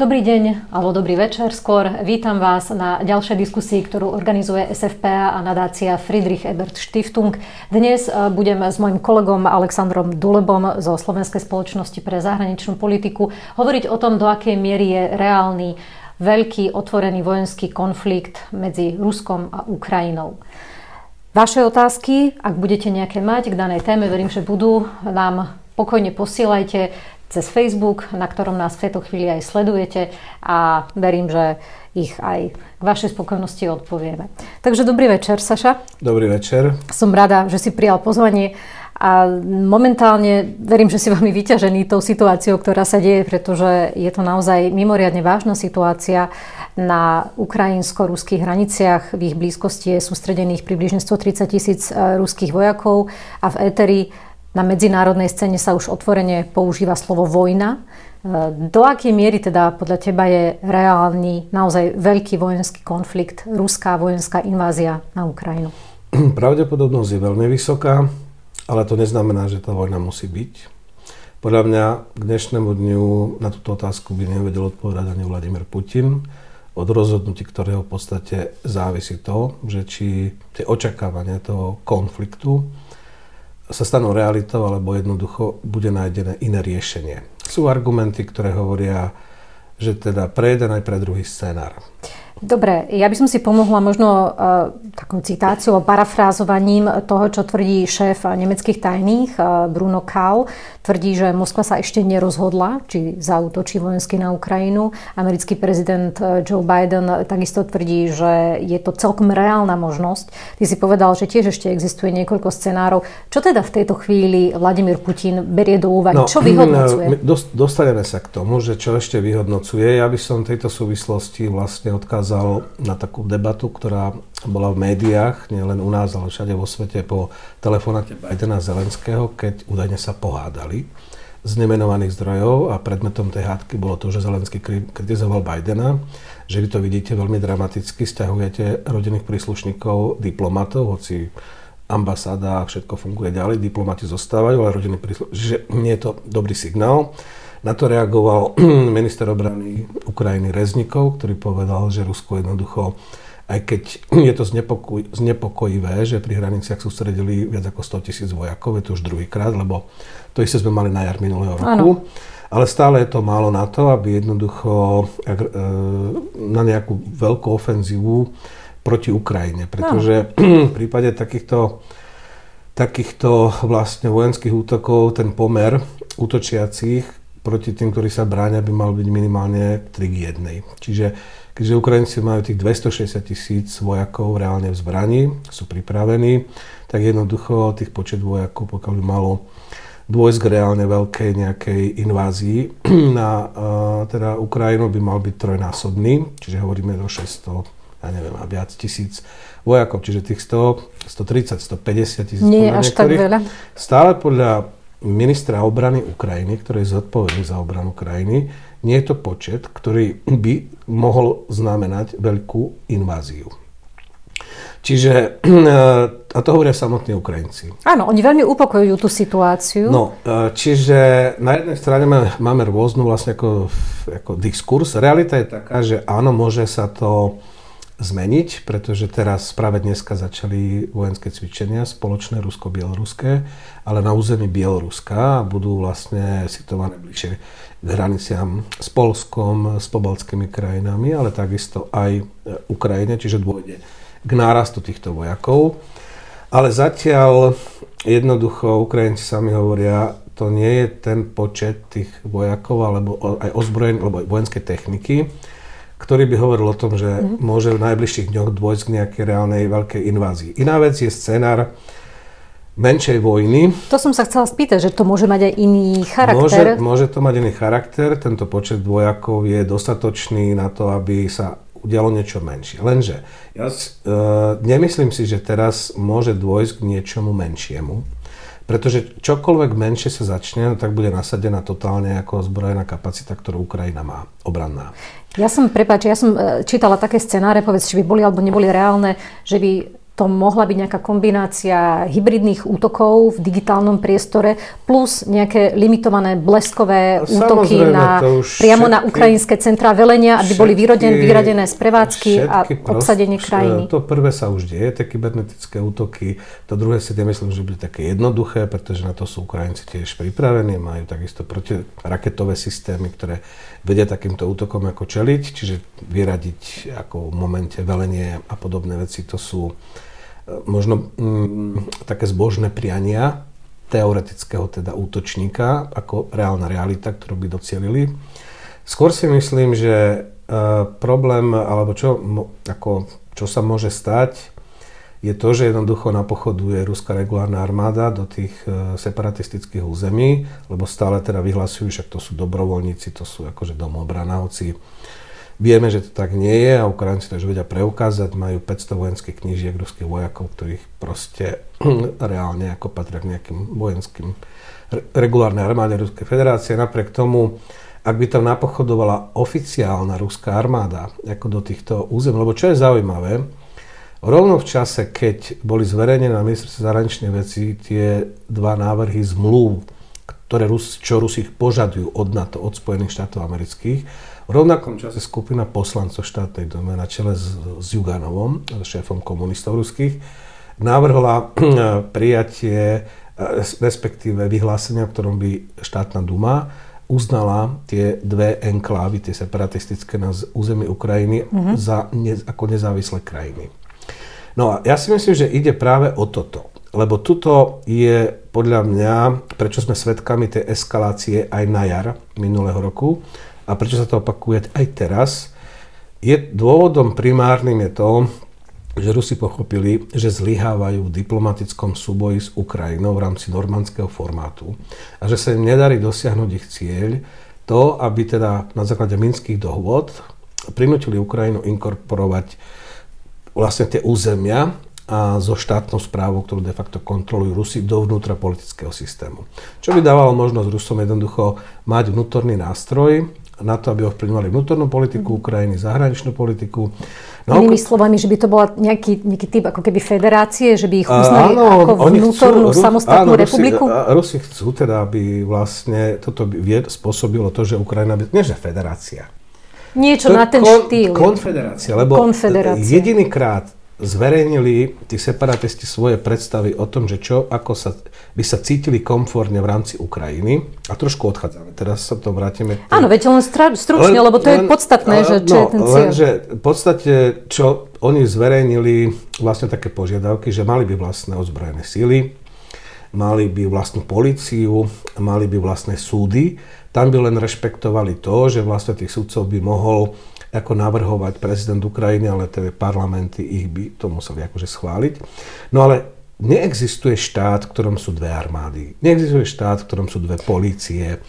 Dobrý deň alebo dobrý večer skôr. Vítam vás na ďalšej diskusii, ktorú organizuje SFPA a nadácia Friedrich Ebert Stiftung. Dnes e, budem s mojim kolegom Alexandrom Dulebom zo Slovenskej spoločnosti pre zahraničnú politiku hovoriť o tom, do akej miery je reálny veľký otvorený vojenský konflikt medzi Ruskom a Ukrajinou. Vaše otázky, ak budete nejaké mať k danej téme, verím, že budú, nám pokojne posielajte cez Facebook, na ktorom nás v tejto chvíli aj sledujete a verím, že ich aj k vašej spokojnosti odpovieme. Takže dobrý večer, Saša. Dobrý večer. Som rada, že si prijal pozvanie a momentálne verím, že si veľmi vyťažený tou situáciou, ktorá sa deje, pretože je to naozaj mimoriadne vážna situácia. Na ukrajinsko-ruských hraniciach v ich blízkosti je sústredených približne 130 tisíc eh, ruských vojakov a v éteri na medzinárodnej scéne sa už otvorene používa slovo vojna. E, do akej miery teda podľa teba je reálny, naozaj veľký vojenský konflikt, ruská vojenská invázia na Ukrajinu? Pravdepodobnosť je veľmi vysoká, ale to neznamená, že tá vojna musí byť. Podľa mňa k dnešnému dňu na túto otázku by nevedel odpovedať ani Vladimír Putin, od rozhodnutí ktorého v podstate závisí to, že či tie očakávania toho konfliktu sa stanú realitou, alebo jednoducho bude nájdené iné riešenie. Sú argumenty, ktoré hovoria, že teda pre jeden aj pre druhý scénár. Dobre, ja by som si pomohla možno uh, takou citáciou, parafrázovaním toho, čo tvrdí šéf nemeckých tajných uh, Bruno Kahl. Tvrdí, že Moskva sa ešte nerozhodla, či zautočí vojensky na Ukrajinu. Americký prezident uh, Joe Biden takisto tvrdí, že je to celkom reálna možnosť. Ty si povedal, že tiež ešte existuje niekoľko scenárov. Čo teda v tejto chvíli Vladimír Putin berie do úvahy? No, čo vyhodnocuje? Dostaneme sa k tomu, že čo ešte vyhodnocuje. Ja by som tejto súvislosti vlastne odkázal odkázal na takú debatu, ktorá bola v médiách, nielen u nás, ale všade vo svete po telefonáte Bidena Zelenského, keď údajne sa pohádali z nemenovaných zdrojov a predmetom tej hádky bolo to, že Zelenský kritizoval Bidena, že vy to vidíte veľmi dramaticky, stiahujete rodinných príslušníkov, diplomatov, hoci ambasáda a všetko funguje ďalej, diplomati zostávajú, ale rodiny príslušníkov, že nie je to dobrý signál. Na to reagoval minister obrany Ukrajiny Reznikov, ktorý povedal, že Rusko jednoducho, aj keď je to znepokoj, znepokojivé, že pri hraniciach sústredili viac ako 100 tisíc vojakov, je to už druhýkrát, lebo to isté sme mali na jar minulého roku. Ano. Ale stále je to málo na to, aby jednoducho e, na nejakú veľkú ofenzívu proti Ukrajine. Pretože v prípade takýchto, takýchto vlastne vojenských útokov ten pomer útočiacich proti tým, ktorí sa bráňa, by mal byť minimálne 3 k 1. Čiže keďže Ukrajinci majú tých 260 tisíc vojakov reálne v zbrani, sú pripravení, tak jednoducho tých počet vojakov, pokiaľ by malo dôjsť k reálne veľkej nejakej invázii na teda Ukrajinu, by mal byť trojnásobný, čiže hovoríme o 600, ja neviem, a viac tisíc vojakov, čiže tých 100, 130, 150 tisíc. Nie až tak veľa. Stále podľa ministra obrany Ukrajiny, ktorý je zodpovedný za obranu krajiny, nie je to počet, ktorý by mohol znamenať veľkú inváziu. Čiže, a to hovoria samotní Ukrajinci. Áno, oni veľmi upokojujú tú situáciu. No, e, čiže na jednej strane máme, máme rôznu vlastne ako, ako diskurs. Realita je taká, že áno, môže sa to zmeniť, pretože teraz práve dneska začali vojenské cvičenia spoločné rusko-bieloruské, ale na území Bieloruska budú vlastne situované bližšie k hraniciam s Polskom, s pobaltskými krajinami, ale takisto aj Ukrajine, čiže dôjde k nárastu týchto vojakov. Ale zatiaľ jednoducho Ukrajinci sami hovoria, to nie je ten počet tých vojakov alebo aj ozbrojených alebo vojenskej techniky, ktorý by hovoril o tom, že mm. môže v najbližších dňoch dôjsť k nejakej reálnej veľkej invázii. Iná vec je scenár menšej vojny. To som sa chcela spýtať, že to môže mať aj iný charakter. Môže, môže to mať iný charakter. Tento počet vojakov je dostatočný na to, aby sa udialo niečo menšie. Lenže ja uh, nemyslím si, že teraz môže dôjsť k niečomu menšiemu. Pretože čokoľvek menšie sa začne, no tak bude nasadená totálne ako zbrojená kapacita, ktorú Ukrajina má, obranná. Ja som, prepáč, ja som e, čítala také scenáre, povedz, či by boli alebo neboli reálne, že by to mohla byť nejaká kombinácia hybridných útokov v digitálnom priestore plus nejaké limitované bleskové útoky na, priamo všetky, na ukrajinské centrá velenia, aby všetky, boli vyroden, vyradené z prevádzky a obsadenie krajiny. To prvé sa už deje, tie kybernetické útoky. To druhé si nemyslím, že bude také jednoduché, pretože na to sú Ukrajinci tiež pripravení. Majú takisto protiraketové systémy, ktoré vedia takýmto útokom ako čeliť, čiže vyradiť ako v momente velenie a podobné veci. To sú možno mm, také zbožné priania teoretického teda útočníka ako reálna realita, ktorú by docielili. Skôr si myslím, že e, problém, alebo čo, ako, čo sa môže stať, je to, že jednoducho napochoduje ruská regulárna armáda do tých e, separatistických území, lebo stále teda vyhlasujú, že to sú dobrovoľníci, to sú akože domobranáci, Vieme, že to tak nie je a Ukrajinci to už vedia preukázať. Majú 500 vojenských knížiek ruských vojakov, ktorých proste reálne ako patria k nejakým vojenským regulárnej armáde Ruskej federácie. Napriek tomu, ak by tam napochodovala oficiálna ruská armáda ako do týchto území, lebo čo je zaujímavé, rovno v čase, keď boli zverejnené na ministerstve zahraničnej veci tie dva návrhy zmluv, ktoré Rus, čo Rusi požadujú od NATO, od Spojených štátov amerických, v rovnakom čase skupina poslancov štátnej domy na čele s, s Juganovom, šéfom komunistov ruských, navrhla prijatie, e, respektíve vyhlásenia, v ktorom by štátna duma uznala tie dve enklávy, tie separatistické na území Ukrajiny mm-hmm. za ne, ako nezávislé krajiny. No a ja si myslím, že ide práve o toto. Lebo tuto je podľa mňa, prečo sme svedkami tej eskalácie aj na jar minulého roku, a prečo sa to opakuje aj teraz, je dôvodom primárnym je to, že Rusi pochopili, že zlyhávajú v diplomatickom súboji s Ukrajinou v rámci normandského formátu a že sa im nedarí dosiahnuť ich cieľ, to, aby teda na základe minských dohôd prinútili Ukrajinu inkorporovať vlastne tie územia a so štátnou správou, ktorú de facto kontrolujú Rusi dovnútra politického systému. Čo by dávalo možnosť Rusom jednoducho mať vnútorný nástroj, na to, aby ovplyvňovali vnútornú politiku Ukrajiny, zahraničnú politiku. No, Inými slovami, že by to bola nejaký, nejaký typ ako keby federácie, že by ich uznali áno, ako vnútornú chcú, samostatnú áno, republiku? Rusi, Rusi chcú teda, aby vlastne toto by spôsobilo to, že Ukrajina by... Nie, že federácia. Niečo to na ten kon, štýl. Konfederácia, lebo konfederácia. jedinýkrát zverejnili tí separatisti svoje predstavy o tom, že čo, ako sa, by sa cítili komfortne v rámci Ukrajiny. A trošku odchádzame. Teraz sa to vrátime. Áno, veď len stručne, len, lebo to len, je podstatné, že čo no, je ten cieľ. Lenže v podstate, čo oni zverejnili vlastne také požiadavky, že mali by vlastné ozbrojené síly, mali by vlastnú policiu, mali by vlastné súdy. Tam by len rešpektovali to, že vlastne tých súdcov by mohol ako navrhovať prezident Ukrajiny, ale tie parlamenty ich by to museli akože schváliť. No ale neexistuje štát, v ktorom sú dve armády. Neexistuje štát, v ktorom sú dve polície.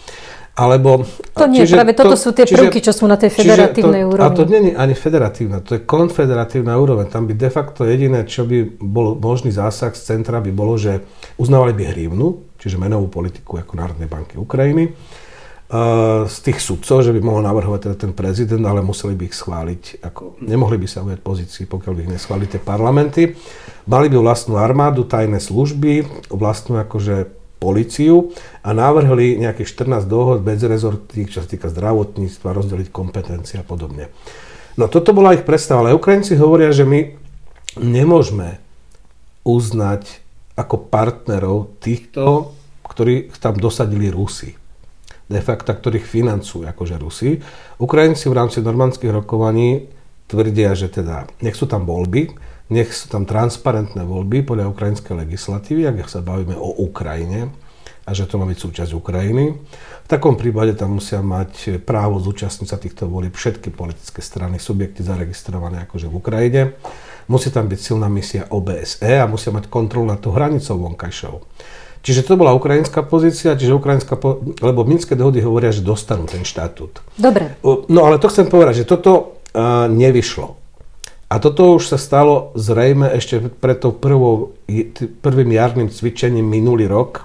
Alebo, to nie, čiže práve toto to, sú tie čiže, prvky, čo sú na tej federatívnej to, úrovni. A to nie je ani federatívna, to je konfederatívna úroveň. Tam by de facto jediné, čo by bol možný zásah z centra, by bolo, že uznávali by hrivnu, čiže menovú politiku ako Národnej banky Ukrajiny, z tých sudcov, že by mohol navrhovať teda ten prezident, ale museli by ich schváliť. Ako, nemohli by sa ujať pozícii, pokiaľ by ich neschválili tie parlamenty. Mali by vlastnú armádu, tajné služby, vlastnú akože policiu a navrhli nejakých 14 dohod bez rezortí, čo sa týka zdravotníctva, rozdeliť kompetencie a podobne. No toto bola ich predstava, ale Ukrajinci hovoria, že my nemôžeme uznať ako partnerov týchto, ktorí tam dosadili Rusy de facto, ktorých financujú akože Rusi. Ukrajinci v rámci normandských rokovaní tvrdia, že teda nech sú tam voľby, nech sú tam transparentné voľby podľa ukrajinskej legislatívy, ak sa bavíme o Ukrajine a že to má byť súčasť Ukrajiny. V takom prípade tam musia mať právo zúčastniť sa týchto volieb všetky politické strany, subjekty zaregistrované akože v Ukrajine. Musí tam byť silná misia OBSE a musia mať kontrolu nad tou hranicou vonkajšou. Čiže to bola ukrajinská pozícia, čiže ukrajinská, po... lebo Minské dohody hovoria, že dostanú ten štatút. Dobre. No ale to chcem povedať, že toto uh, nevyšlo. A toto už sa stalo zrejme ešte pred tou prvou, prvým jarným cvičením minulý rok,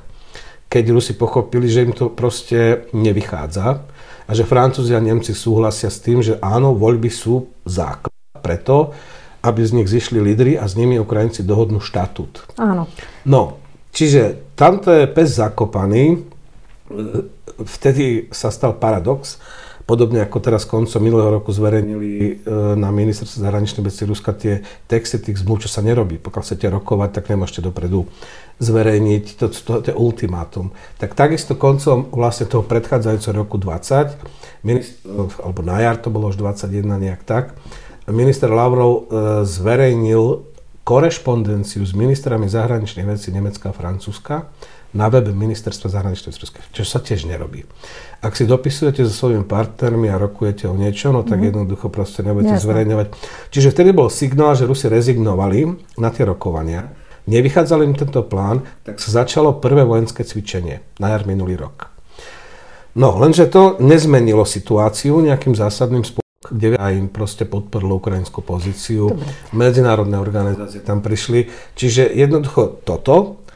keď Rusi pochopili, že im to proste nevychádza a že Francúzi a Nemci súhlasia s tým, že áno, voľby sú základ preto, aby z nich zišli lídry a s nimi Ukrajinci dohodnú štatút. Áno. No, čiže tamto je pes zakopaný, vtedy sa stal paradox, Podobne ako teraz koncom minulého roku zverejnili e, na ministerstve zahraničnej veci Ruska tie texty tých zmluv, čo sa nerobí. Pokiaľ chcete rokovať, tak nemôžete dopredu zverejniť, to, to, to ultimátum. Tak takisto koncom vlastne toho predchádzajúceho roku 20, minister, alebo na jar to bolo už 21 nejak tak, minister Lavrov e, zverejnil korešpondenciu s ministrami zahraničných vecí Nemecka a Francúzska, na webe ministerstva zahraničnej vecí, čo sa tiež nerobí. Ak si dopisujete so svojimi partnermi a rokujete o niečo, no tak mm. jednoducho proste nebudete Jasne. zverejňovať. Čiže vtedy bol signál, že Rusi rezignovali na tie rokovania, nevychádzal im tento plán, tak sa začalo prvé vojenské cvičenie na jar minulý rok. No, lenže to nezmenilo situáciu nejakým zásadným spôsobom kde aj im proste podporilo ukrajinskú pozíciu. Dobre. Medzinárodné organizácie tam prišli. Čiže jednoducho toto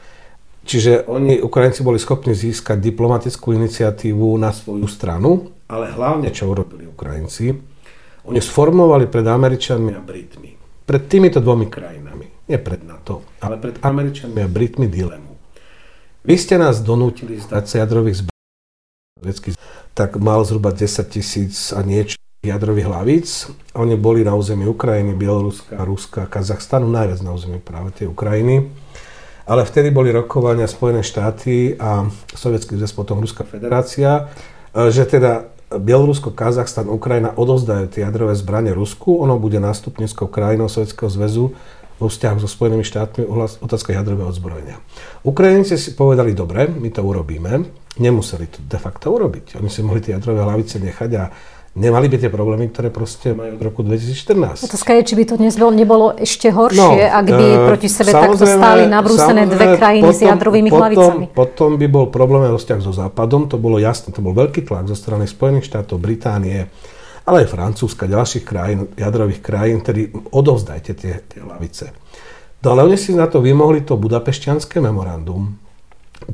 Čiže oni, Ukrajinci, boli schopní získať diplomatickú iniciatívu na svoju stranu, ale hlavne, čo urobili Ukrajinci, oni sformovali pred Američanmi a Britmi, pred týmito dvomi krajinami, nie pred NATO, ale pred Američanmi a Britmi dilemu. Vy ste nás donútili zdať sa jadrových zbraní, tak mal zhruba 10 tisíc a niečo jadrových hlavíc. Oni boli na území Ukrajiny, Bieloruska, Ruska, Kazachstanu, najviac na území práve tej Ukrajiny ale vtedy boli rokovania Spojené štáty a Sovietský zväz, potom Ruská federácia, e, že teda Bielorusko, Kazachstan, Ukrajina odovzdajú tie jadrové zbranie Rusku, ono bude nástupníckou krajinou Sovietskeho zväzu vo vzťahu so Spojenými štátmi otázka jadrového odzbrojenia. Ukrajinci si povedali, dobre, my to urobíme, nemuseli to de facto urobiť. Oni si mohli tie jadrové hlavice nechať a nemali by tie problémy, ktoré proste majú od roku 2014. Otázka je, či by to dnes nebolo ešte horšie, no, ak by uh, proti sebe takto stáli nabrúsené dve krajiny potom, s jadrovými potom, hlavicami. Potom by bol problém aj vzťah so Západom, to bolo jasné, to bol veľký tlak zo strany Spojených štátov, Británie, ale aj Francúzska, ďalších krajín, jadrových krajín, ktorí odovzdajte tie, tie hlavice. No ale oni si na to vymohli to budapešťanské memorandum,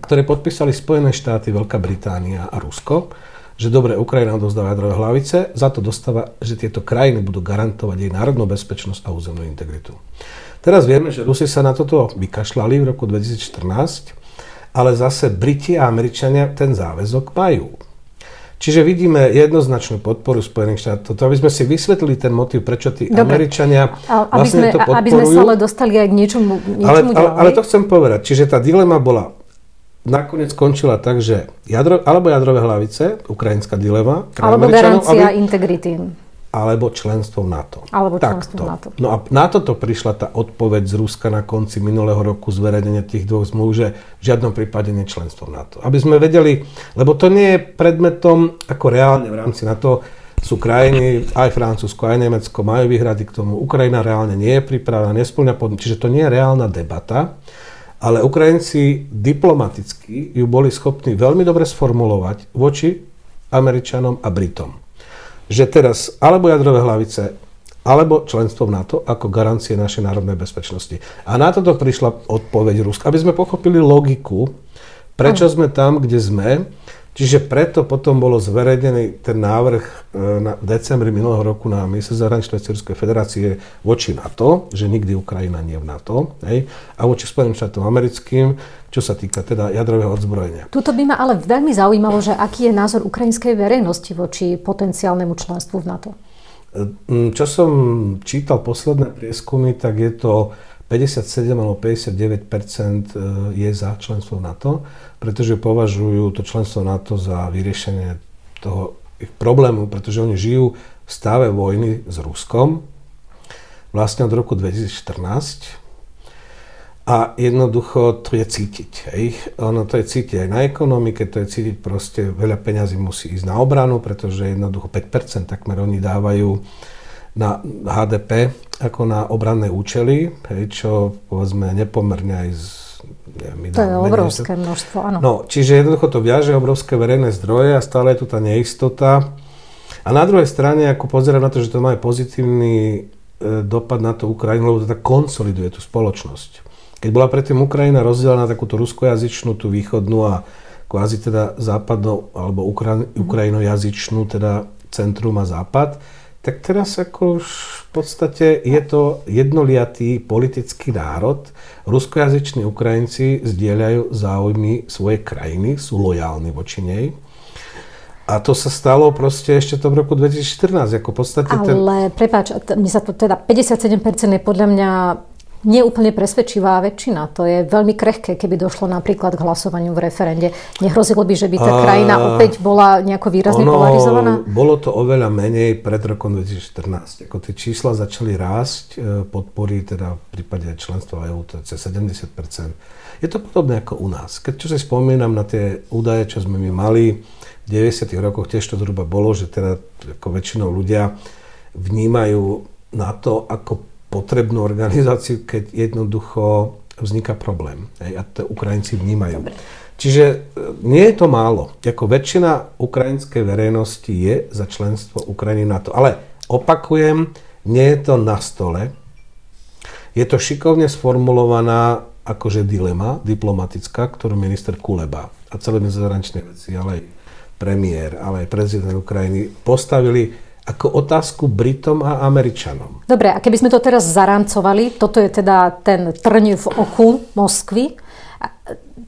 ktoré podpísali Spojené štáty, Veľká Británia a Rusko, že dobre, Ukrajina odozdáva jadrové hlavice, za to dostáva, že tieto krajiny budú garantovať jej národnú bezpečnosť a územnú integritu. Teraz vieme, že Rusi sa na toto vykašľali v roku 2014, ale zase Briti a Američania ten záväzok majú. Čiže vidíme jednoznačnú podporu Spojených štátov. To aby sme si vysvetlili ten motiv, prečo tí Dobre. Američania aby vlastne sme, to podporujú. Aby sme sa ale dostali aj k niečomu, niečomu ale, ale, ale to chcem povedať. Čiže tá dilema bola nakoniec skončila tak, že jadro, alebo jadrové hlavice, ukrajinská dilema, alebo garancia aby, integrity. Alebo členstvo v NATO. Alebo členstvo v NATO. No a na toto prišla tá odpoveď z Ruska na konci minulého roku zverejnenia tých dvoch zmluv, že v žiadnom prípade nie členstvo v NATO. Aby sme vedeli, lebo to nie je predmetom ako reálne v rámci NATO, sú krajiny, aj Francúzsko, aj Nemecko majú výhrady k tomu. Ukrajina reálne nie je pripravená, nesplňa podmienky, čiže to nie je reálna debata ale Ukrajinci diplomaticky ju boli schopní veľmi dobre sformulovať voči Američanom a Britom. Že teraz alebo jadrové hlavice, alebo členstvo v NATO ako garancie našej národnej bezpečnosti. A na toto prišla odpoveď Ruska, aby sme pochopili logiku, prečo sme tam, kde sme Čiže preto potom bolo zverejnený ten návrh e, na, v decembri minulého roku na minister zahraničnej Ruskej federácie voči NATO, že nikdy Ukrajina nie je v NATO, hej, a voči Spojeným štátom americkým, čo sa týka teda jadrového odzbrojenia. Tuto by ma ale veľmi zaujímalo, že aký je názor ukrajinskej verejnosti voči potenciálnemu členstvu v NATO? E, čo som čítal posledné prieskumy, tak je to 57 alebo 59 e, je za členstvo NATO, pretože považujú to členstvo NATO za vyriešenie toho ich problému, pretože oni žijú v stave vojny s Ruskom vlastne od roku 2014 a jednoducho to je cítiť. Hej. Ono to je cítiť aj na ekonomike, to je cítiť proste, veľa peňazí musí ísť na obranu, pretože jednoducho 5% takmer oni dávajú na HDP ako na obranné účely, hej, čo povedzme nepomerne aj z neviem, to je obrovské menej, množstvo, áno. No, čiže jednoducho to viaže obrovské verejné zdroje a stále je tu tá neistota. A na druhej strane, ako pozerám na to, že to má aj pozitívny e, dopad na tú Ukrajinu, lebo to tak konsoliduje tú spoločnosť. Keď bola predtým Ukrajina rozdelená na takúto ruskojazyčnú, tú východnú a kvázi teda západnú alebo ukrajinojazyčnú, teda centrum a západ, tak teraz ako už v podstate je to jednoliatý politický národ. Ruskojazyční Ukrajinci zdieľajú záujmy svojej krajiny, sú lojálni voči nej. A to sa stalo proste ešte v roku 2014. Ako v podstate Ale ten... prepáč, mi sa to teda 57% je podľa mňa nie úplne presvedčivá väčšina. To je veľmi krehké, keby došlo napríklad k hlasovaniu v referende. Nehrozilo by, že by tá krajina opäť bola nejako výrazne ono, polarizovaná? Bolo to oveľa menej pred rokom 2014. Ako tie čísla začali rásť, e, podpory teda v prípade členstva EU to je 70%. Je to podobné ako u nás. Keď čo si spomínam na tie údaje, čo sme my mali, v 90. rokoch tiež to zhruba bolo, že teda ako väčšinou ľudia vnímajú na to, ako potrebnú organizáciu, keď jednoducho vzniká problém. Hej, a to Ukrajinci vnímajú. Dobre. Čiže e, nie je to málo. Ako väčšina ukrajinskej verejnosti je za členstvo Ukrajiny na to. Ale opakujem, nie je to na stole. Je to šikovne sformulovaná akože dilema diplomatická, ktorú minister Kuleba a celé zahraničné veci, ale aj premiér, ale aj prezident Ukrajiny postavili ako otázku Britom a Američanom. Dobre, a keby sme to teraz zarámcovali, toto je teda ten trň v oku Moskvy,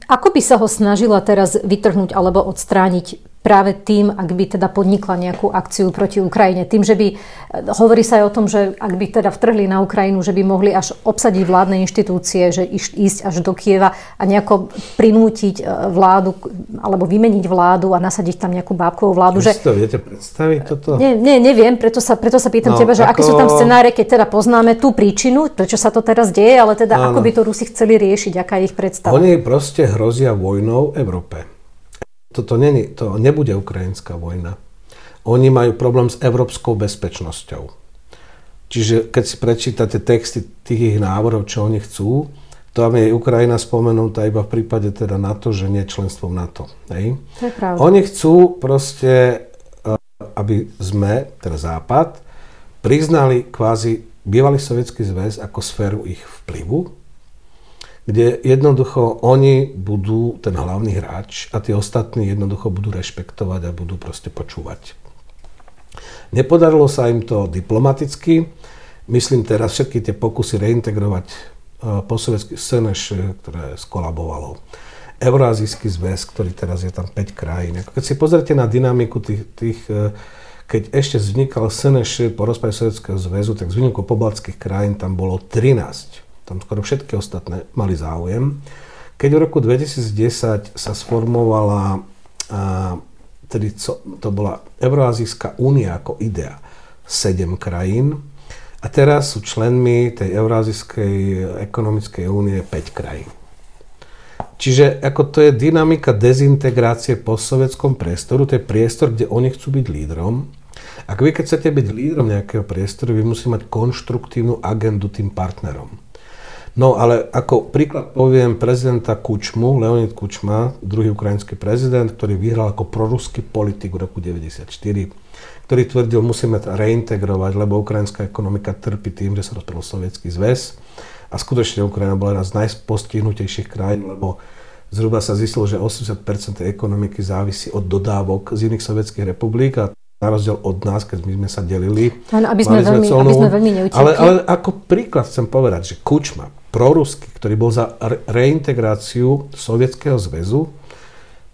ako by sa ho snažila teraz vytrhnúť alebo odstrániť práve tým, ak by teda podnikla nejakú akciu proti Ukrajine. Tým, že by, e, hovorí sa aj o tom, že ak by teda vtrhli na Ukrajinu, že by mohli až obsadiť vládne inštitúcie, že ísť až do Kieva a nejako prinútiť e, vládu, alebo vymeniť vládu a nasadiť tam nejakú bábkovú vládu. Že... si to viete predstaviť toto? Nie, nie neviem, preto sa, preto sa pýtam no, teba, že ako... aké sú tam scenáre, keď teda poznáme tú príčinu, prečo sa to teraz deje, ale teda Áno. ako by to Rusi chceli riešiť, aká je ich predstava. Oni proste hrozia vojnou Európe. Toto není, to nebude ukrajinská vojna. Oni majú problém s európskou bezpečnosťou. Čiže keď si prečítate texty tých ich návrhov, čo oni chcú, tam je Ukrajina spomenutá iba v prípade teda NATO, že nie členstvo v NATO. Hej? To je pravda. Oni chcú proste, eh, aby sme, teda Západ, priznali kvázi bývalý sovietský zväz ako sféru ich vplyvu kde jednoducho oni budú ten hlavný hráč a tí ostatní jednoducho budú rešpektovať a budú proste počúvať. Nepodarilo sa im to diplomaticky. Myslím teraz všetky tie pokusy reintegrovať e, posoviecký SNŠ, ktoré skolabovalo. Euroazijský zväz, ktorý teraz je tam 5 krajín. Keď si pozrite na dynamiku tých, tých e, keď ešte vznikal SNŠ po rozpade Sovietskeho zväzu, tak z výnimkou pobaltských krajín tam bolo 13 tam skoro všetky ostatné mali záujem. Keď v roku 2010 sa sformovala, a, tedy to bola Euroazijská únia ako idea, 7 krajín, a teraz sú členmi tej Eurázijskej ekonomickej únie 5 krajín. Čiže ako to je dynamika dezintegrácie po sovietskom priestoru, to je priestor, kde oni chcú byť lídrom. Ak vy keď chcete byť lídrom nejakého priestoru, vy musíte mať konštruktívnu agendu tým partnerom. No ale ako príklad poviem prezidenta Kučmu, Leonid Kučma, druhý ukrajinský prezident, ktorý vyhral ako proruský politik v roku 1994, ktorý tvrdil, musíme reintegrovať, lebo ukrajinská ekonomika trpí tým, že sa rozpadol sovietský zväz. A skutočne Ukrajina bola jedna z najpostihnutejších krajín, lebo zhruba sa zistilo, že 80% tej ekonomiky závisí od dodávok z iných sovietských republik a na rozdiel od nás, keď my sme sa delili. Áno, aby sme, veľmi, celnú, aby sme veľmi ale, ale ako príklad chcem povedať, že Kučma, prorusky, ktorý bol za reintegráciu Sovietskeho zväzu,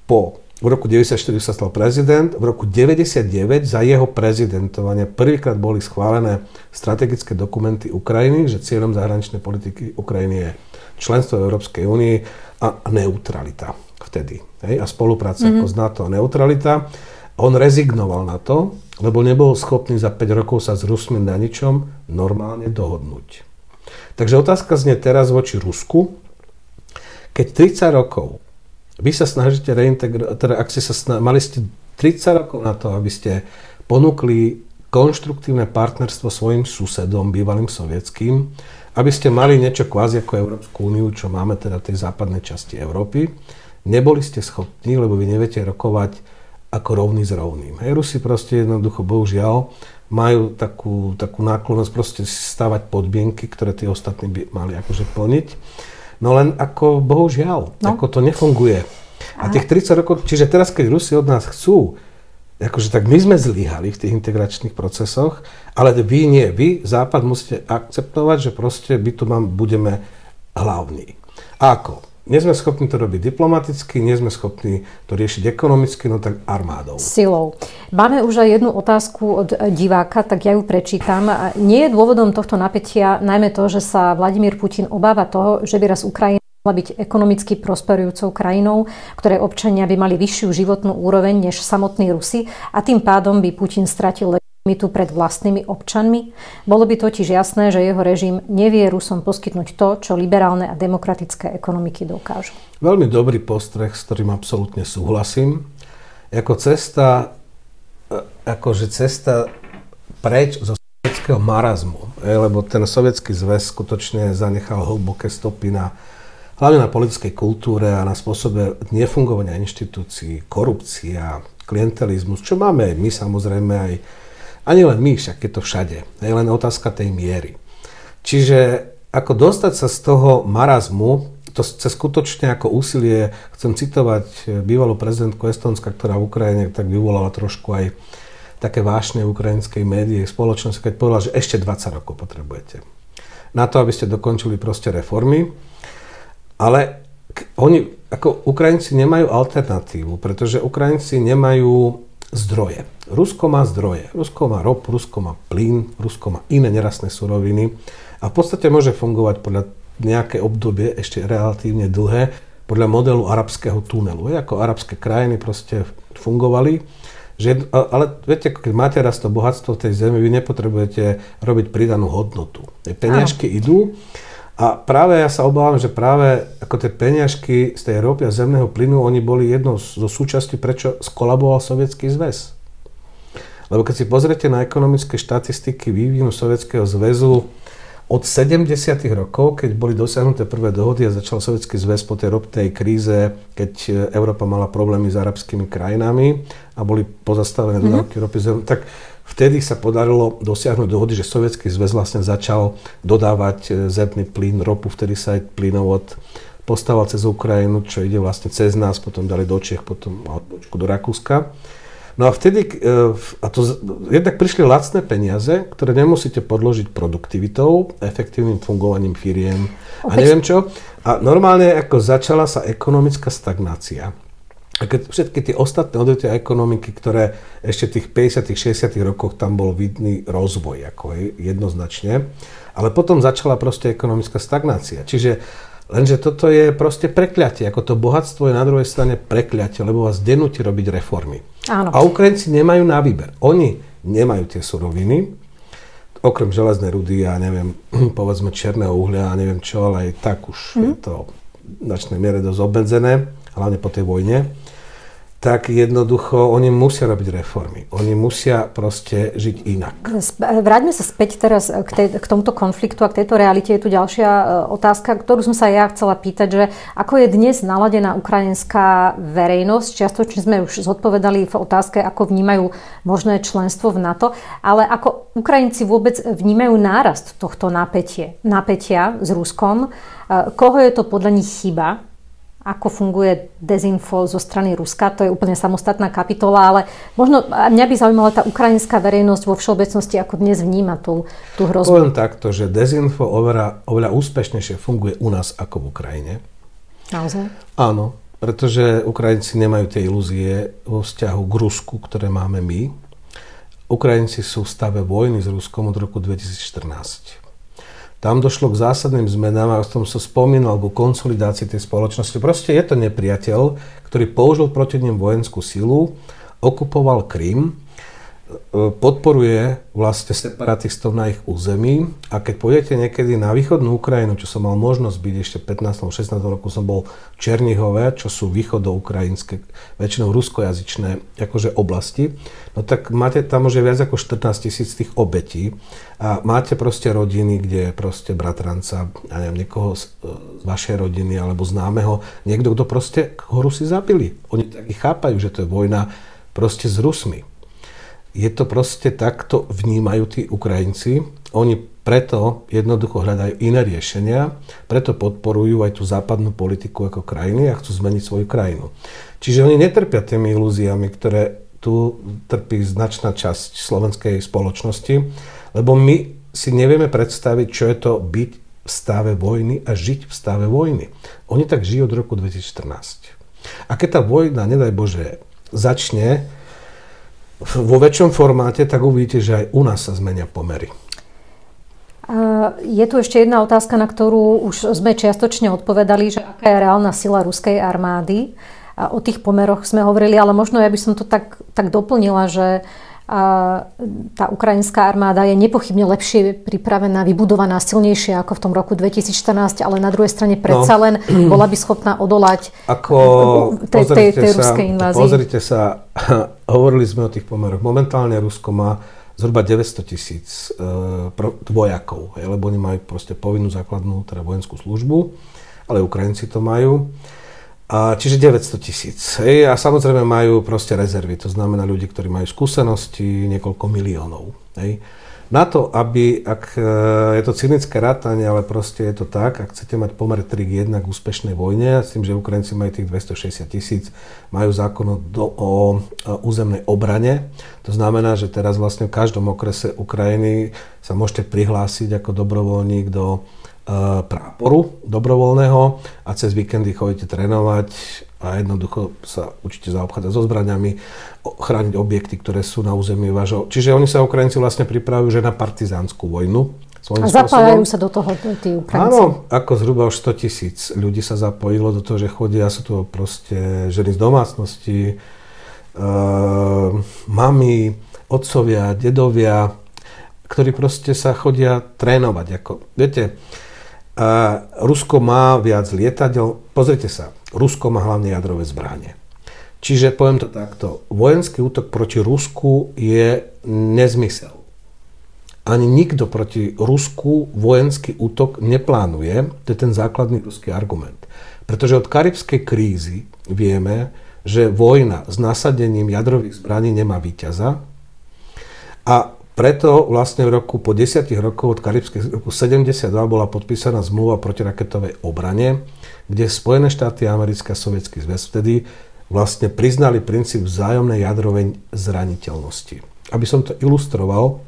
po v roku 1994 sa stal prezident, v roku 1999 za jeho prezidentovanie prvýkrát boli schválené strategické dokumenty Ukrajiny, že cieľom zahraničnej politiky Ukrajiny je členstvo v Európskej únii a neutralita vtedy. Hej? A spolupráca mm-hmm. ako z NATO a neutralita. On rezignoval na to, lebo nebol schopný za 5 rokov sa s Rusmi na ničom normálne dohodnúť. Takže otázka znie teraz voči Rusku. Keď 30 rokov vy sa snažíte reintegrovať, teda ak ste sa sna- mali ste 30 rokov na to, aby ste ponúkli konštruktívne partnerstvo svojim susedom, bývalým sovietským, aby ste mali niečo kvázi ako Európsku úniu, čo máme teda v tej západnej časti Európy. Neboli ste schopní, lebo vy neviete rokovať ako rovný s rovným. Hej, Rusi proste jednoducho, bohužiaľ, majú takú, takú náklonnosť proste stavať podmienky, ktoré tí ostatní by mali akože plniť. No len ako, bohužiaľ, no. ako to nefunguje. A tých 30 rokov, čiže teraz, keď Rusi od nás chcú akože tak my sme zlyhali v tých integračných procesoch, ale vy nie. Vy, Západ, musíte akceptovať, že proste my tu mám, budeme hlavní. Ako? Nie sme schopní to robiť diplomaticky, nie sme schopní to riešiť ekonomicky, no tak armádou. Silou. Máme už aj jednu otázku od diváka, tak ja ju prečítam. Nie je dôvodom tohto napätia najmä to, že sa Vladimír Putin obáva toho, že by raz Ukrajina mala byť ekonomicky prosperujúcou krajinou, ktoré občania by mali vyššiu životnú úroveň než samotní Rusi a tým pádom by Putin stratil legitimitu pred vlastnými občanmi. Bolo by totiž jasné, že jeho režim nevie Rusom poskytnúť to, čo liberálne a demokratické ekonomiky dokážu. Veľmi dobrý postreh, s ktorým absolútne súhlasím. Ako cesta, e, akože cesta preč zo sovietského marazmu, lebo ten sovietský zväz skutočne zanechal hlboké stopy na hlavne na politickej kultúre a na spôsobe nefungovania inštitúcií, korupcia, klientelizmus, čo máme aj my samozrejme aj, ani len my, však je to všade. Je len otázka tej miery. Čiže ako dostať sa z toho marazmu, to chce skutočne ako úsilie, chcem citovať bývalú prezidentku Estonska, ktorá v Ukrajine tak vyvolala trošku aj také vášne ukrajinskej médie, spoločnosti, keď povedala, že ešte 20 rokov potrebujete. Na to, aby ste dokončili proste reformy, ale oni, ako Ukrajinci nemajú alternatívu, pretože Ukrajinci nemajú zdroje. Rusko má zdroje. Rusko má ropu, Rusko má plyn, Rusko má iné nerastné suroviny a v podstate môže fungovať podľa nejaké obdobie, ešte relatívne dlhé, podľa modelu arabského tunelu. Je, ako arabské krajiny proste fungovali. Že, ale viete, keď máte raz to bohatstvo v tej zemi, vy nepotrebujete robiť pridanú hodnotu. Peniažky idú a práve ja sa obávam, že práve ako tie peňažky z tej ropy a zemného plynu, oni boli jednou zo súčastí, prečo skolaboval Sovietský zväz. Lebo keď si pozriete na ekonomické štatistiky vývinu Sovietskeho zväzu od 70. rokov, keď boli dosiahnuté prvé dohody a začal Sovietský zväz po tej ropnej kríze, keď Európa mala problémy s arabskými krajinami a boli pozastavené mm-hmm. dodávky ropy, tak Vtedy sa podarilo dosiahnuť dohody, že Sovietský zväz vlastne začal dodávať e, zemný plyn, ropu, vtedy sa aj plynovod postával cez Ukrajinu, čo ide vlastne cez nás, potom dali do Čech, potom do Rakúska. No a vtedy, e, a to, jednak prišli lacné peniaze, ktoré nemusíte podložiť produktivitou, efektívnym fungovaním firiem a neviem čo. A normálne ako začala sa ekonomická stagnácia. A keď všetky tie ostatné odvetvia ekonomiky, ktoré ešte v tých 50 60 rokoch tam bol vidný rozvoj, ako je, jednoznačne, ale potom začala proste ekonomická stagnácia. Čiže lenže toto je proste prekliatie, ako to bohatstvo je na druhej strane prekliatie, lebo vás denúti robiť reformy. Áno. A Ukrajinci nemajú na výber. Oni nemajú tie suroviny, okrem železnej rudy a neviem, povedzme černého uhlia a neviem čo, ale aj tak už mm. je to v značnej miere dosť obmedzené, hlavne po tej vojne tak jednoducho oni musia robiť reformy. Oni musia proste žiť inak. Vráťme sa späť teraz k, tej, k tomuto konfliktu a k tejto realite. Je tu ďalšia e, otázka, ktorú som sa ja chcela pýtať, že ako je dnes naladená ukrajinská verejnosť? Čiastočne sme už zodpovedali v otázke, ako vnímajú možné členstvo v NATO, ale ako Ukrajinci vôbec vnímajú nárast tohto napätie, napätia s Ruskom? E, koho je to podľa nich chyba? Ako funguje dezinfo zo strany Ruska. To je úplne samostatná kapitola, ale možno mňa by zaujímala tá ukrajinská verejnosť vo všeobecnosti, ako dnes vníma tú, tú hrozbu. Poviem takto, že dezinfo oveľa, oveľa úspešnejšie funguje u nás ako v Ukrajine. Naozaj? Áno, pretože Ukrajinci nemajú tie ilúzie vo vzťahu k Rusku, ktoré máme my. Ukrajinci sú v stave vojny s Ruskom od roku 2014 tam došlo k zásadným zmenám a som sa spomínal ku konsolidácii tej spoločnosti. Proste je to nepriateľ, ktorý použil proti ním vojenskú silu, okupoval Krym, podporuje vlastne separatistov na ich území a keď pôjdete niekedy na východnú Ukrajinu, čo som mal možnosť byť ešte 15. 16. roku som bol v Černihove, čo sú východoukrajinské, väčšinou ruskojazyčné akože oblasti, no tak máte tam už viac ako 14 tisíc tých obetí a máte proste rodiny, kde proste bratranca, ja neviem, niekoho z, z vašej rodiny alebo známeho, niekto, kto proste ho Rusi zabili. Oni tak chápajú, že to je vojna proste s Rusmi je to proste takto vnímajú tí Ukrajinci. Oni preto jednoducho hľadajú iné riešenia, preto podporujú aj tú západnú politiku ako krajiny a chcú zmeniť svoju krajinu. Čiže oni netrpia tými ilúziami, ktoré tu trpí značná časť slovenskej spoločnosti, lebo my si nevieme predstaviť, čo je to byť v stave vojny a žiť v stave vojny. Oni tak žijú od roku 2014. A keď tá vojna, nedaj Bože, začne vo väčšom formáte, tak uvidíte, že aj u nás sa zmenia pomery. Je tu ešte jedna otázka, na ktorú už sme čiastočne odpovedali, že aká je reálna sila ruskej armády. A o tých pomeroch sme hovorili, ale možno ja by som to tak, tak doplnila, že tá ukrajinská armáda je nepochybne lepšie pripravená, vybudovaná, silnejšia ako v tom roku 2014, ale na druhej strane predsa no. len bola by schopná odolať ako, tej, tej, tej sa, ruskej invázii. Pozrite sa, hovorili sme o tých pomeroch. Momentálne Rusko má zhruba 900 tisíc uh, vojakov, lebo oni majú proste povinnú základnú teda vojenskú službu, ale Ukrajinci to majú. A, čiže 900 tisíc. A samozrejme majú proste rezervy, to znamená ľudí, ktorí majú skúsenosti, niekoľko miliónov. Hej. Na to, aby, ak e, je to cynické rátanie, ale proste je to tak, ak chcete mať pomer 3 k 1 k úspešnej vojne, s tým, že Ukrajinci majú tých 260 tisíc, majú zákon o, o, o územnej obrane, to znamená, že teraz vlastne v každom okrese Ukrajiny sa môžete prihlásiť ako dobrovoľník do práporu dobrovoľného a cez víkendy chodíte trénovať a jednoducho sa učíte zaobchádzať so zbraniami, chrániť objekty, ktoré sú na území vášho. Čiže oni sa Ukrajinci vlastne pripravujú že na partizánsku vojnu. A zapájajú spôsobom. sa do toho tí Ukrajinci? Áno, ako zhruba už 100 tisíc ľudí sa zapojilo do toho, že chodia, sú to proste ženy z domácnosti, uh, mami, otcovia, dedovia, ktorí proste sa chodia trénovať. Ako, viete, a Rusko má viac lietadiel. Pozrite sa, Rusko má hlavne jadrové zbranie. Čiže poviem to takto, vojenský útok proti Rusku je nezmysel. Ani nikto proti Rusku vojenský útok neplánuje, to je ten základný ruský argument. Pretože od karibskej krízy vieme, že vojna s nasadením jadrových zbraní nemá víťaza a preto vlastne v roku po 10 rokov od Karibskej roku 72 bola podpísaná zmluva proti raketovej obrane, kde Spojené štáty americké a Sovietský zväz vtedy vlastne priznali princíp vzájomnej jadrovej zraniteľnosti. Aby som to ilustroval,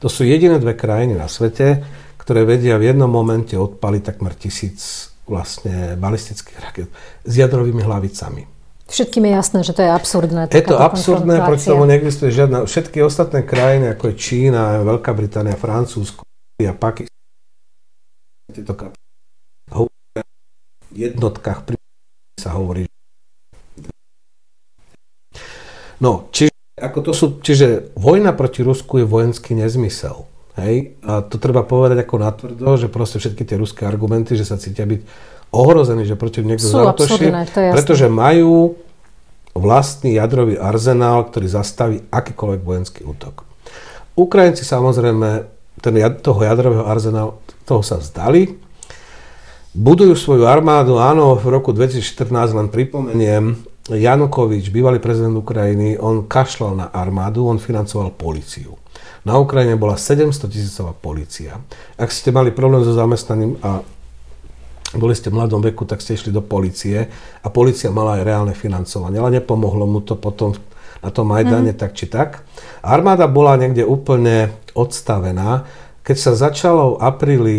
to sú jediné dve krajiny na svete, ktoré vedia v jednom momente odpaliť takmer tisíc vlastne balistických raket s jadrovými hlavicami. Všetkým je jasné, že to je absurdné. Je to absurdné, proti tomu neexistuje žiadna. Všetky ostatné krajiny, ako je Čína, Veľká Británia, Francúzsko a Pakistan, tieto hovoria v jednotkách sa hovorí. No, čiže, ako to sú, čiže vojna proti Rusku je vojenský nezmysel. Hej? A to treba povedať ako natvrdo, že proste všetky tie ruské argumenty, že sa cítia byť ohrození, že proti niekto zautočí, pretože majú vlastný jadrový arzenál, ktorý zastaví akýkoľvek vojenský útok. Ukrajinci samozrejme ten, toho jadrového arzenálu, toho sa vzdali, budujú svoju armádu, áno, v roku 2014 len pripomeniem, Janukovič, bývalý prezident Ukrajiny, on kašľal na armádu, on financoval policiu. Na Ukrajine bola 700 tisícová policia. Ak ste mali problém so zamestnaním a boli ste v mladom veku, tak ste išli do policie a policia mala aj reálne financovanie, ale nepomohlo mu to potom na tom Majdane mm. tak či tak. Armáda bola niekde úplne odstavená. Keď sa začalo v apríli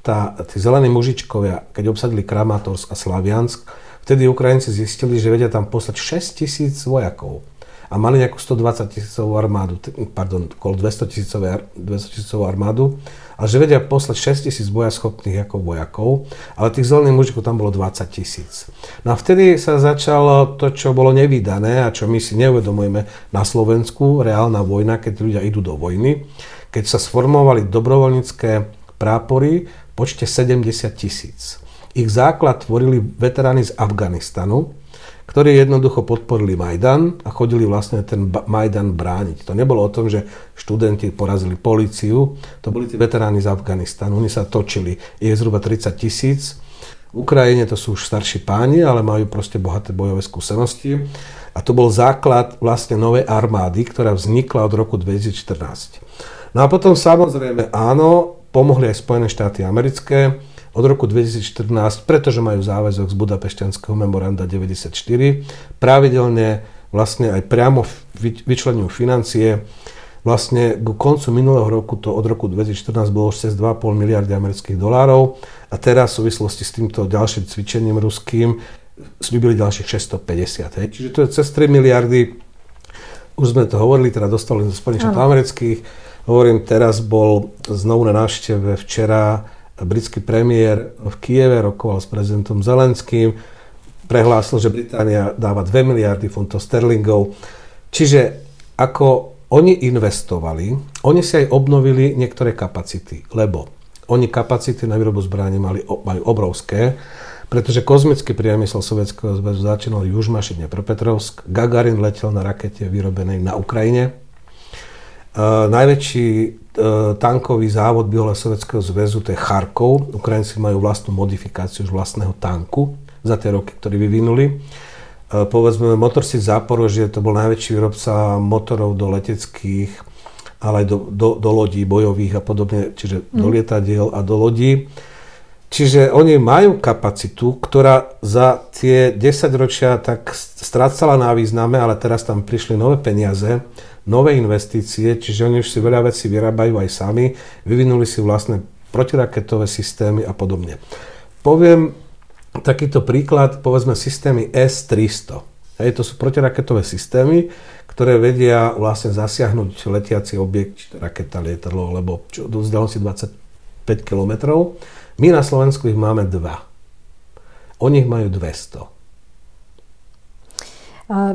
tá, tí zelení mužičkovia, keď obsadili Kramatorsk a Slaviansk, vtedy Ukrajinci zistili, že vedia tam poslať 6 tisíc vojakov a mali nejakú 120 tisícovú armádu, pardon, okolo 200 tisícovú armádu a že vedia poslať 6 tisíc bojaschopných ako vojakov, ale tých zelených mužikov tam bolo 20 tisíc. No a vtedy sa začalo to, čo bolo nevydané a čo my si neuvedomujeme na Slovensku, reálna vojna, keď ľudia idú do vojny, keď sa sformovali dobrovoľnícke prápory v počte 70 tisíc. Ich základ tvorili veteráni z Afganistanu, ktorí jednoducho podporili Majdan a chodili vlastne ten Majdan brániť. To nebolo o tom, že študenti porazili policiu, to boli tí veteráni z Afganistanu, oni sa točili, je zhruba 30 tisíc. V Ukrajine to sú už starší páni, ale majú proste bohaté bojové skúsenosti. A to bol základ vlastne novej armády, ktorá vznikla od roku 2014. No a potom samozrejme áno, pomohli aj Spojené štáty americké, od roku 2014, pretože majú záväzok z Budapešťanského memoranda 94, pravidelne vlastne aj priamo vyčlenujú financie. Vlastne k koncu minulého roku, to od roku 2014 bolo už cez 2,5 miliardy amerických dolárov a teraz v súvislosti s týmto ďalším cvičením ruským slúbili ďalších 650. Hej. Čiže to je cez 3 miliardy. Už sme to hovorili, teda dostali zo Spojených štátov amerických. Hovorím, teraz bol znovu na návšteve včera britský premiér v Kieve, rokoval s prezidentom Zelenským, prehlásil, že Británia dáva 2 miliardy funtov sterlingov. Čiže ako oni investovali, oni si aj obnovili niektoré kapacity, lebo oni kapacity na výrobu zbraní mali, majú obrovské pretože kozmický priemysel Sovietskeho zväzu začínal už mašine Petrovsk. Gagarin letel na rakete vyrobenej na Ukrajine. Uh, najväčší tankový závod bývalého Sovietskeho zväzu to je Charkov. Ukrajinci majú vlastnú modifikáciu už vlastného tanku za tie roky, ktoré vyvinuli. Uh, povedzme, motorsi Záporožie to bol najväčší výrobca motorov do leteckých, ale aj do, do, do lodí bojových a podobne, čiže mm. do lietadiel a do lodí. Čiže oni majú kapacitu, ktorá za tie 10 ročia tak strácala na význame, ale teraz tam prišli nové peniaze, nové investície, čiže oni už si veľa vecí vyrábajú aj sami, vyvinuli si vlastné protiraketové systémy a podobne. Poviem takýto príklad, povedzme systémy S-300. Hej, to sú protiraketové systémy, ktoré vedia vlastne zasiahnuť letiaci objekt, raketa, lietadlo, alebo čo, do vzdialenosti 25 kilometrov my na Slovensku ich máme dva. Oni ich majú 200.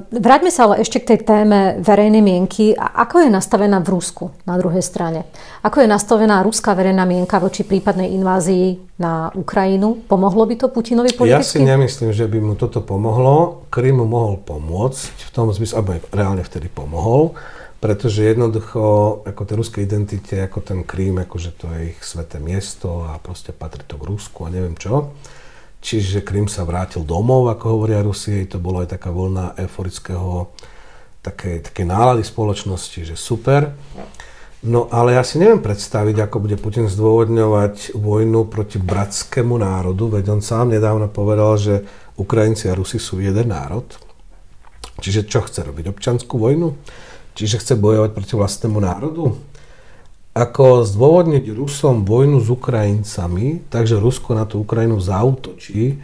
Vráťme sa ale ešte k tej téme verejnej mienky. Ako je nastavená v Rusku na druhej strane? Ako je nastavená ruská verejná mienka voči prípadnej invázii na Ukrajinu? Pomohlo by to Putinovi politicky? Ja si nemyslím, že by mu toto pomohlo. Krym mu mohol pomôcť v tom zmysle, alebo reálne vtedy pomohol pretože jednoducho ako tej ruskej identite, ako ten Krím, akože to je ich sveté miesto a proste patrí to k Rusku a neviem čo. Čiže Krím sa vrátil domov, ako hovoria Rusie, to bolo aj taká voľná euforického také, také nálady spoločnosti, že super. No ale ja si neviem predstaviť, ako bude Putin zdôvodňovať vojnu proti bratskému národu, veď on sám nedávno povedal, že Ukrajinci a Rusi sú jeden národ. Čiže čo chce robiť? Občanskú vojnu? čiže chce bojovať proti vlastnému národu. Ako zdôvodniť Rusom vojnu s Ukrajincami, takže Rusko na tú Ukrajinu zautočí,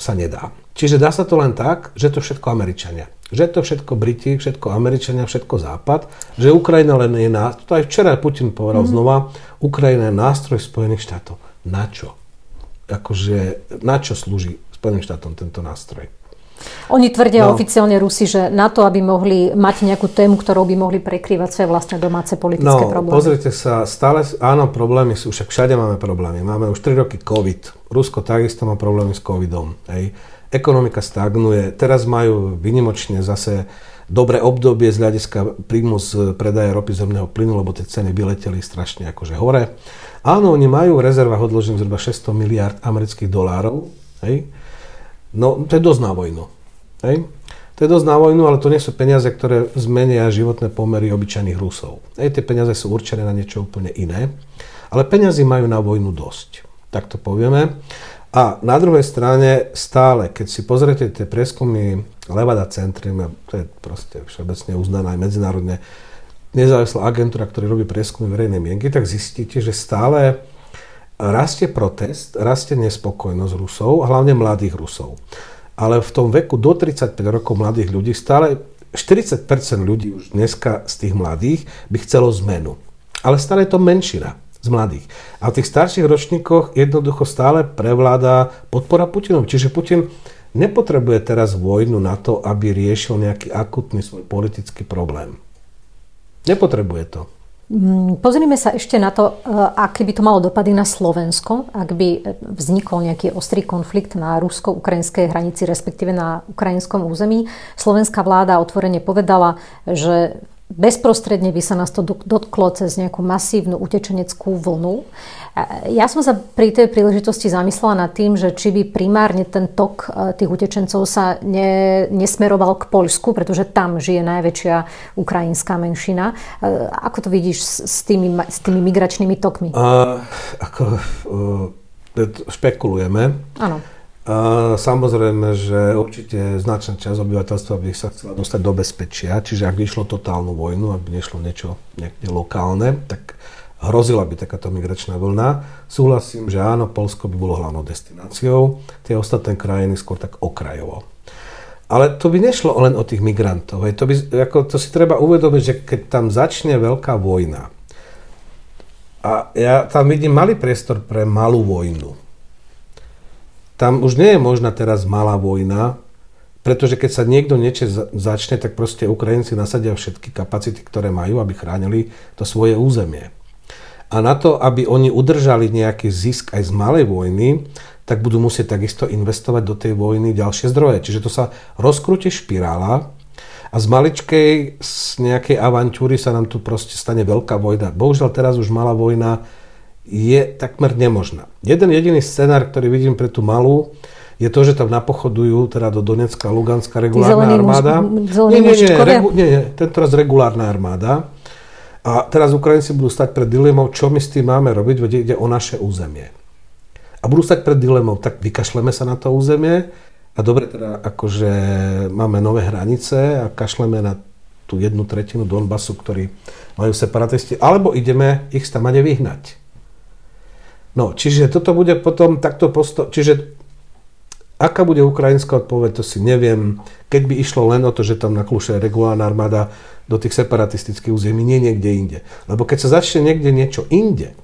sa nedá. Čiže dá sa to len tak, že to všetko Američania. Že to všetko Briti, všetko Američania, všetko Západ. Že Ukrajina len je nástroj. To aj včera Putin povedal mm. znova. Ukrajina je nástroj Spojených štátov. Na čo? Akože, na čo slúži Spojeným štátom tento nástroj? Oni tvrdia no. oficiálne Rusi, že na to, aby mohli mať nejakú tému, ktorou by mohli prekrývať svoje vlastné domáce politické no, problémy. pozrite sa, stále, áno, problémy sú, však všade máme problémy. Máme už 3 roky COVID. Rusko takisto má problémy s COVIDom. Hej. Ekonomika stagnuje. Teraz majú vynimočne zase dobré obdobie z hľadiska príjmu z predaja ropy zemného plynu, lebo tie ceny vyleteli strašne akože hore. Áno, oni majú v rezervách odložených zhruba 600 miliard amerických dolárov. Hej No, to je dosť na vojnu. Hej? To je dosť na vojnu, ale to nie sú peniaze, ktoré zmenia životné pomery obyčajných Rusov. Hej, tie peniaze sú určené na niečo úplne iné, ale peniazy majú na vojnu dosť. Tak to povieme. A na druhej strane stále, keď si pozriete tie prieskumy Levada Centrum, to je proste všeobecne uznaná aj medzinárodne nezávislá agentúra, ktorá robí prieskumy verejnej mienky, tak zistíte, že stále rastie protest, rastie nespokojnosť Rusov, hlavne mladých Rusov. Ale v tom veku do 35 rokov mladých ľudí stále 40% ľudí už dneska z tých mladých by chcelo zmenu. Ale stále je to menšina z mladých. A v tých starších ročníkoch jednoducho stále prevláda podpora Putinovi. Čiže Putin nepotrebuje teraz vojnu na to, aby riešil nejaký akutný svoj politický problém. Nepotrebuje to. Mm, pozrime sa ešte na to, e, aké by to malo dopady na Slovensko, ak by vznikol nejaký ostrý konflikt na rusko-ukrajinskej hranici, respektíve na ukrajinskom území. Slovenská vláda otvorene povedala, že bezprostredne by sa nás to dotklo cez nejakú masívnu utečeneckú vlnu. Ja som sa pri tej príležitosti zamyslela nad tým, že či by primárne ten tok e, tých utečencov sa ne, nesmeroval k Poľsku, pretože tam žije najväčšia ukrajinská menšina. E, ako to vidíš s tými, s tými migračnými tokmi? Uh, ako, uh, špekulujeme. Áno. Samozrejme, že určite značná časť obyvateľstva by sa chcela dostať do bezpečia, čiže ak by išlo totálnu vojnu, ak by nešlo niečo niekde lokálne, tak hrozila by takáto migračná vlna. Súhlasím, že áno, Polsko by bolo hlavnou destináciou, tie ostatné krajiny skôr tak okrajovo. Ale to by nešlo len o tých migrantov. To, by, ako, to si treba uvedomiť, že keď tam začne veľká vojna, a ja tam vidím malý priestor pre malú vojnu. Tam už nie je možná teraz malá vojna, pretože keď sa niekto niečo začne, tak proste Ukrajinci nasadia všetky kapacity, ktoré majú, aby chránili to svoje územie. A na to, aby oni udržali nejaký zisk aj z malej vojny, tak budú musieť takisto investovať do tej vojny ďalšie zdroje. Čiže to sa rozkrúti špirála a z maličkej, z nejakej avantúry sa nám tu proste stane veľká vojna. Bohužiaľ teraz už malá vojna je takmer nemožná. Jeden jediný scenár, ktorý vidím pre tú malú, je to, že tam napochodujú teda do Donecka, Luganska regulárna armáda. Muž, nie, nie, nie, regu, nie, nie, tento raz regulárna armáda. A teraz Ukrajinci budú stať pred dilemou, čo my s tým máme robiť, veď ide o naše územie a budú stať pred dilemou, tak vykašleme sa na to územie a dobre teda akože máme nové hranice a kašleme na tú jednu tretinu Donbasu, ktorí majú separatisti, alebo ideme ich tam vyhnať. No, čiže toto bude potom takto posto... Čiže aká bude ukrajinská odpoveď, to si neviem. Keď by išlo len o to, že tam naklúše regulárna armáda do tých separatistických území, nie niekde inde. Lebo keď sa začne niekde niečo inde,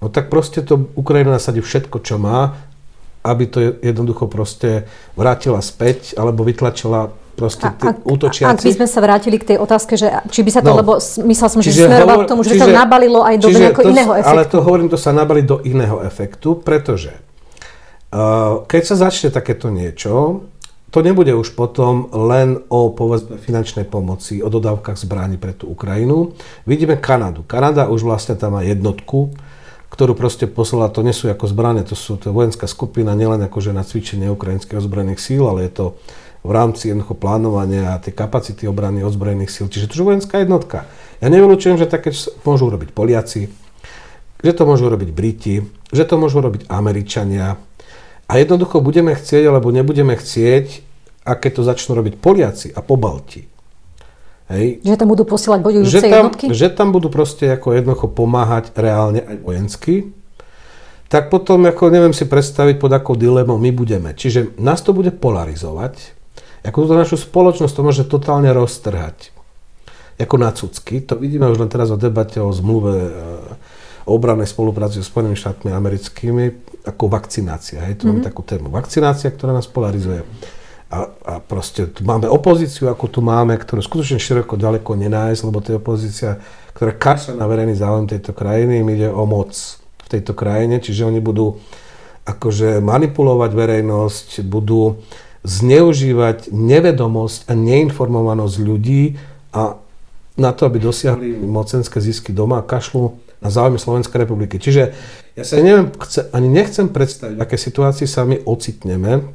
No tak proste to Ukrajina nasadí všetko, čo má, aby to jednoducho proste vrátila späť, alebo vytlačila proste tí útočiaci. Ak by sme sa vrátili k tej otázke, že či by sa to, no, lebo myslel som, že smeroval k tomu, že čiže, to nabalilo aj do nejakého iného efektu. Ale to hovorím, to sa nabali do iného efektu, pretože uh, keď sa začne takéto niečo, to nebude už potom len o povedzme finančnej pomoci, o dodávkach zbraní pre tú Ukrajinu. Vidíme Kanadu. Kanada už vlastne tam má jednotku, ktorú proste poslala, to nie sú ako zbranie, to sú to vojenská skupina, nielen akože na cvičenie ukrajinských ozbrojených síl, ale je to v rámci jednoducho plánovania a tie kapacity obrany ozbrojených síl. Čiže to je vojenská jednotka. Ja nevylučujem, že také môžu urobiť Poliaci, že to môžu robiť Briti, že to môžu robiť Američania. A jednoducho budeme chcieť, alebo nebudeme chcieť, aké to začnú robiť Poliaci a Pobalti, Hej. Že tam budú posielať bojujúce že tam, jednotky? Že tam budú proste ako jednoducho pomáhať reálne aj vojensky. Tak potom, ako neviem si predstaviť, pod akou dilemou my budeme. Čiže nás to bude polarizovať. Ako túto našu spoločnosť to môže totálne roztrhať. Ako na cucky. To vidíme už len teraz o debate o zmluve e, o obranej spolupráci s Spojenými štátmi americkými ako vakcinácia. Hej, tu mm-hmm. máme takú tému. Vakcinácia, ktorá nás polarizuje a, a proste tu máme opozíciu, ako tu máme, ktorú skutočne široko ďaleko nenájsť, lebo to je opozícia, ktorá kašľa na verejný záujem tejto krajiny, im ide o moc v tejto krajine, čiže oni budú akože manipulovať verejnosť, budú zneužívať nevedomosť a neinformovanosť ľudí a na to, aby dosiahli mocenské zisky doma a kašľu na záujme Slovenskej republiky. Čiže ja sa neviem, chce, ani nechcem predstaviť, aké situácii sa my ocitneme,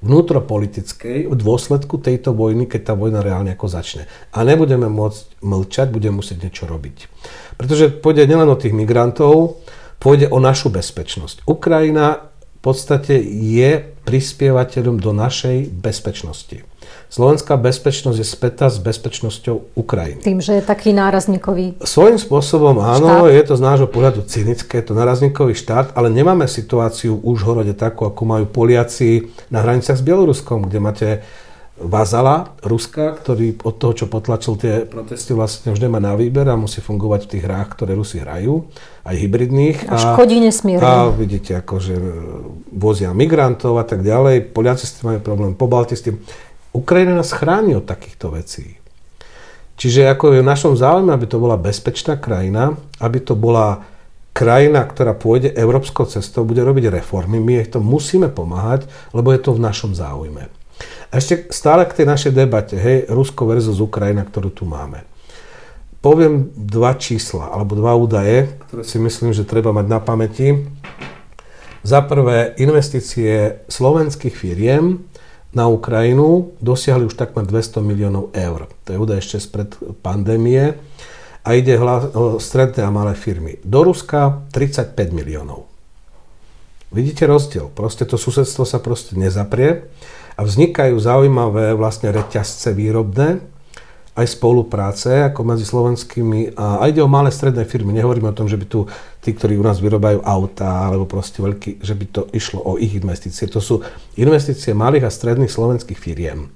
vnútropolitickej v dôsledku tejto vojny, keď tá vojna reálne ako začne. A nebudeme môcť mlčať, budeme musieť niečo robiť. Pretože pôjde nielen o tých migrantov, pôjde o našu bezpečnosť. Ukrajina v podstate je prispievateľom do našej bezpečnosti. Slovenská bezpečnosť je spätá s bezpečnosťou Ukrajiny. Tým, že je taký nárazníkový Svojím spôsobom áno, štát. je to z nášho pohľadu cynické, je to nárazníkový štát, ale nemáme situáciu v Užhorode takú, ako majú Poliaci na hraniciach s Bieloruskom, kde máte Vazala, Ruska, ktorý od toho, čo potlačil tie protesty, vlastne už nemá na výber a musí fungovať v tých hrách, ktoré Rusi hrajú, aj hybridných. A, a škodí nesmierne. A vidíte, akože vozia migrantov a tak ďalej. Poliaci s tým majú problém, Pobalti s tým. Ukrajina nás chráni od takýchto vecí. Čiže ako je v našom záujme, aby to bola bezpečná krajina, aby to bola krajina, ktorá pôjde európskou cestou, bude robiť reformy, my jej to musíme pomáhať, lebo je to v našom záujme. A ešte stále k tej našej debate, hej, Rusko versus Ukrajina, ktorú tu máme. Poviem dva čísla, alebo dva údaje, ktoré si myslím, že treba mať na pamäti. Za prvé, investície slovenských firiem na Ukrajinu dosiahli už takmer 200 miliónov eur. To je údaj ešte spred pandémie a ide o stredné a malé firmy. Do Ruska 35 miliónov. Vidíte rozdiel. Proste to susedstvo sa proste nezaprie a vznikajú zaujímavé vlastne reťazce výrobné, aj spolupráce ako medzi slovenskými a, a ide o malé stredné firmy. Nehovoríme o tom, že by tu tí, ktorí u nás vyrobajú auta alebo proste veľký, že by to išlo o ich investície. To sú investície malých a stredných slovenských firiem.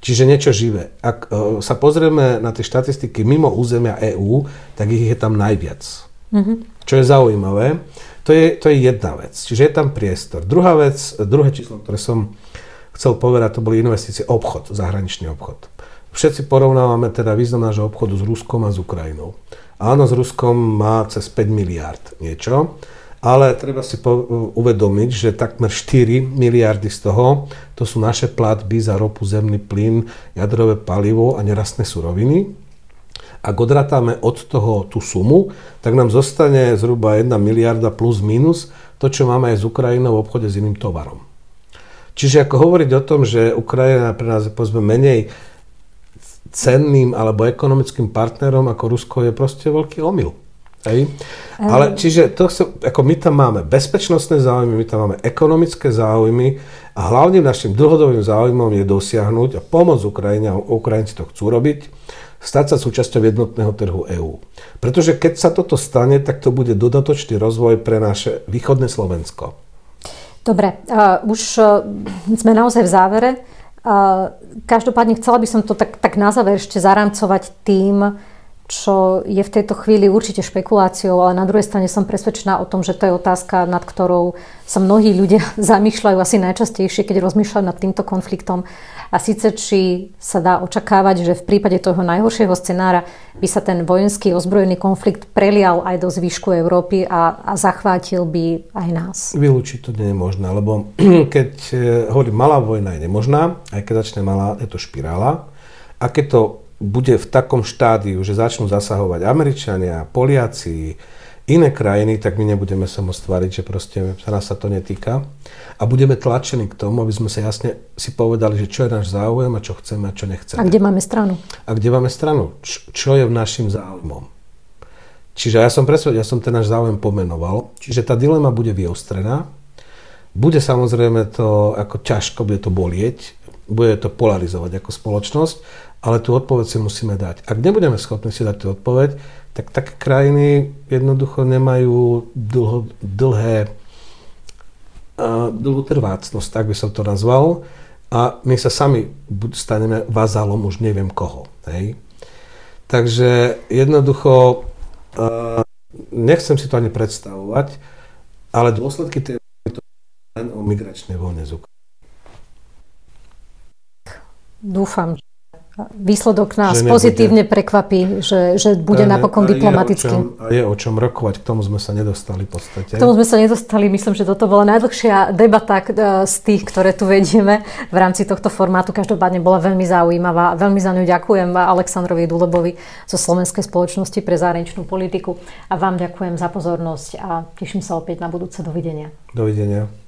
Čiže niečo živé. Ak uh, sa pozrieme na tie štatistiky mimo územia EÚ, tak ich je tam najviac. Mm-hmm. Čo je zaujímavé. To je, to je jedna vec. Čiže je tam priestor. Druhá vec, druhé číslo, ktoré som chcel povedať, to boli investície obchod, zahraničný obchod. Všetci porovnávame teda význam nášho obchodu s Ruskom a s Ukrajinou. Áno, s Ruskom má cez 5 miliard niečo, ale treba si po, uvedomiť, že takmer 4 miliardy z toho, to sú naše platby za ropu, zemný plyn, jadrové palivo a nerastné suroviny ak odratáme od toho tú sumu, tak nám zostane zhruba 1 miliarda plus minus to, čo máme aj s Ukrajinou v obchode s iným tovarom. Čiže ako hovoriť o tom, že Ukrajina pre nás je menej cenným alebo ekonomickým partnerom ako Rusko je proste veľký omyl. Hej. Ale čiže to ako my tam máme bezpečnostné záujmy, my tam máme ekonomické záujmy a hlavným našim dlhodobým záujmom je dosiahnuť a pomôcť Ukrajine, a Ukrajinci to chcú robiť, stať sa súčasťou jednotného trhu EÚ. Pretože keď sa toto stane, tak to bude dodatočný rozvoj pre naše východné Slovensko. Dobre, uh, už uh, sme naozaj v závere. Každopádne chcela by som to tak, tak na záver ešte zaramcovať tým, čo je v tejto chvíli určite špekuláciou, ale na druhej strane som presvedčená o tom, že to je otázka, nad ktorou sa mnohí ľudia zamýšľajú asi najčastejšie, keď rozmýšľajú nad týmto konfliktom. A síce, či sa dá očakávať, že v prípade toho najhoršieho scenára by sa ten vojenský ozbrojený konflikt prelial aj do zvyšku Európy a, a zachvátil by aj nás. Vylúčiť to nie je možné, lebo keď eh, hovorím, malá vojna je nemožná, aj keď začne malá, je to špirála. A keď to bude v takom štádiu, že začnú zasahovať Američania, Poliaci, iné krajiny, tak my nebudeme sa môcť tváriť, že proste sa nás sa to netýka. A budeme tlačení k tomu, aby sme sa jasne si povedali, že čo je náš záujem a čo chceme a čo nechceme. A kde máme stranu? A kde máme stranu? Čo, čo je v našim záujmom? Čiže ja som presvedčený, ja som ten náš záujem pomenoval. Čiže tá dilema bude vyostrená. Bude samozrejme to ako ťažko, bude to bolieť, bude to polarizovať ako spoločnosť, ale tú odpoveď si musíme dať. Ak nebudeme schopní si dať tú odpoveď, tak také krajiny jednoducho nemajú dlho, dlhé, uh, dlhú trvácnosť, tak by som to nazval. A my sa sami staneme vazalom už neviem koho. Hej? Takže jednoducho uh, nechcem si to ani predstavovať, ale dôsledky tej to len o migračnej vojne z Ukrajiny. Dúfam, výsledok nás že pozitívne prekvapí, že, že bude a, napokon a diplomatický. Je a je o čom rokovať, k tomu sme sa nedostali v podstate. K tomu sme sa nedostali, myslím, že toto bola najdlhšia debata e, z tých, ktoré tu vedieme v rámci tohto formátu. Každopádne bola veľmi zaujímavá. Veľmi za ňu ďakujem Aleksandrovi Dulebovi zo Slovenskej spoločnosti pre zahraničnú politiku a vám ďakujem za pozornosť a teším sa opäť na budúce. Dovidenia. Dovidenia.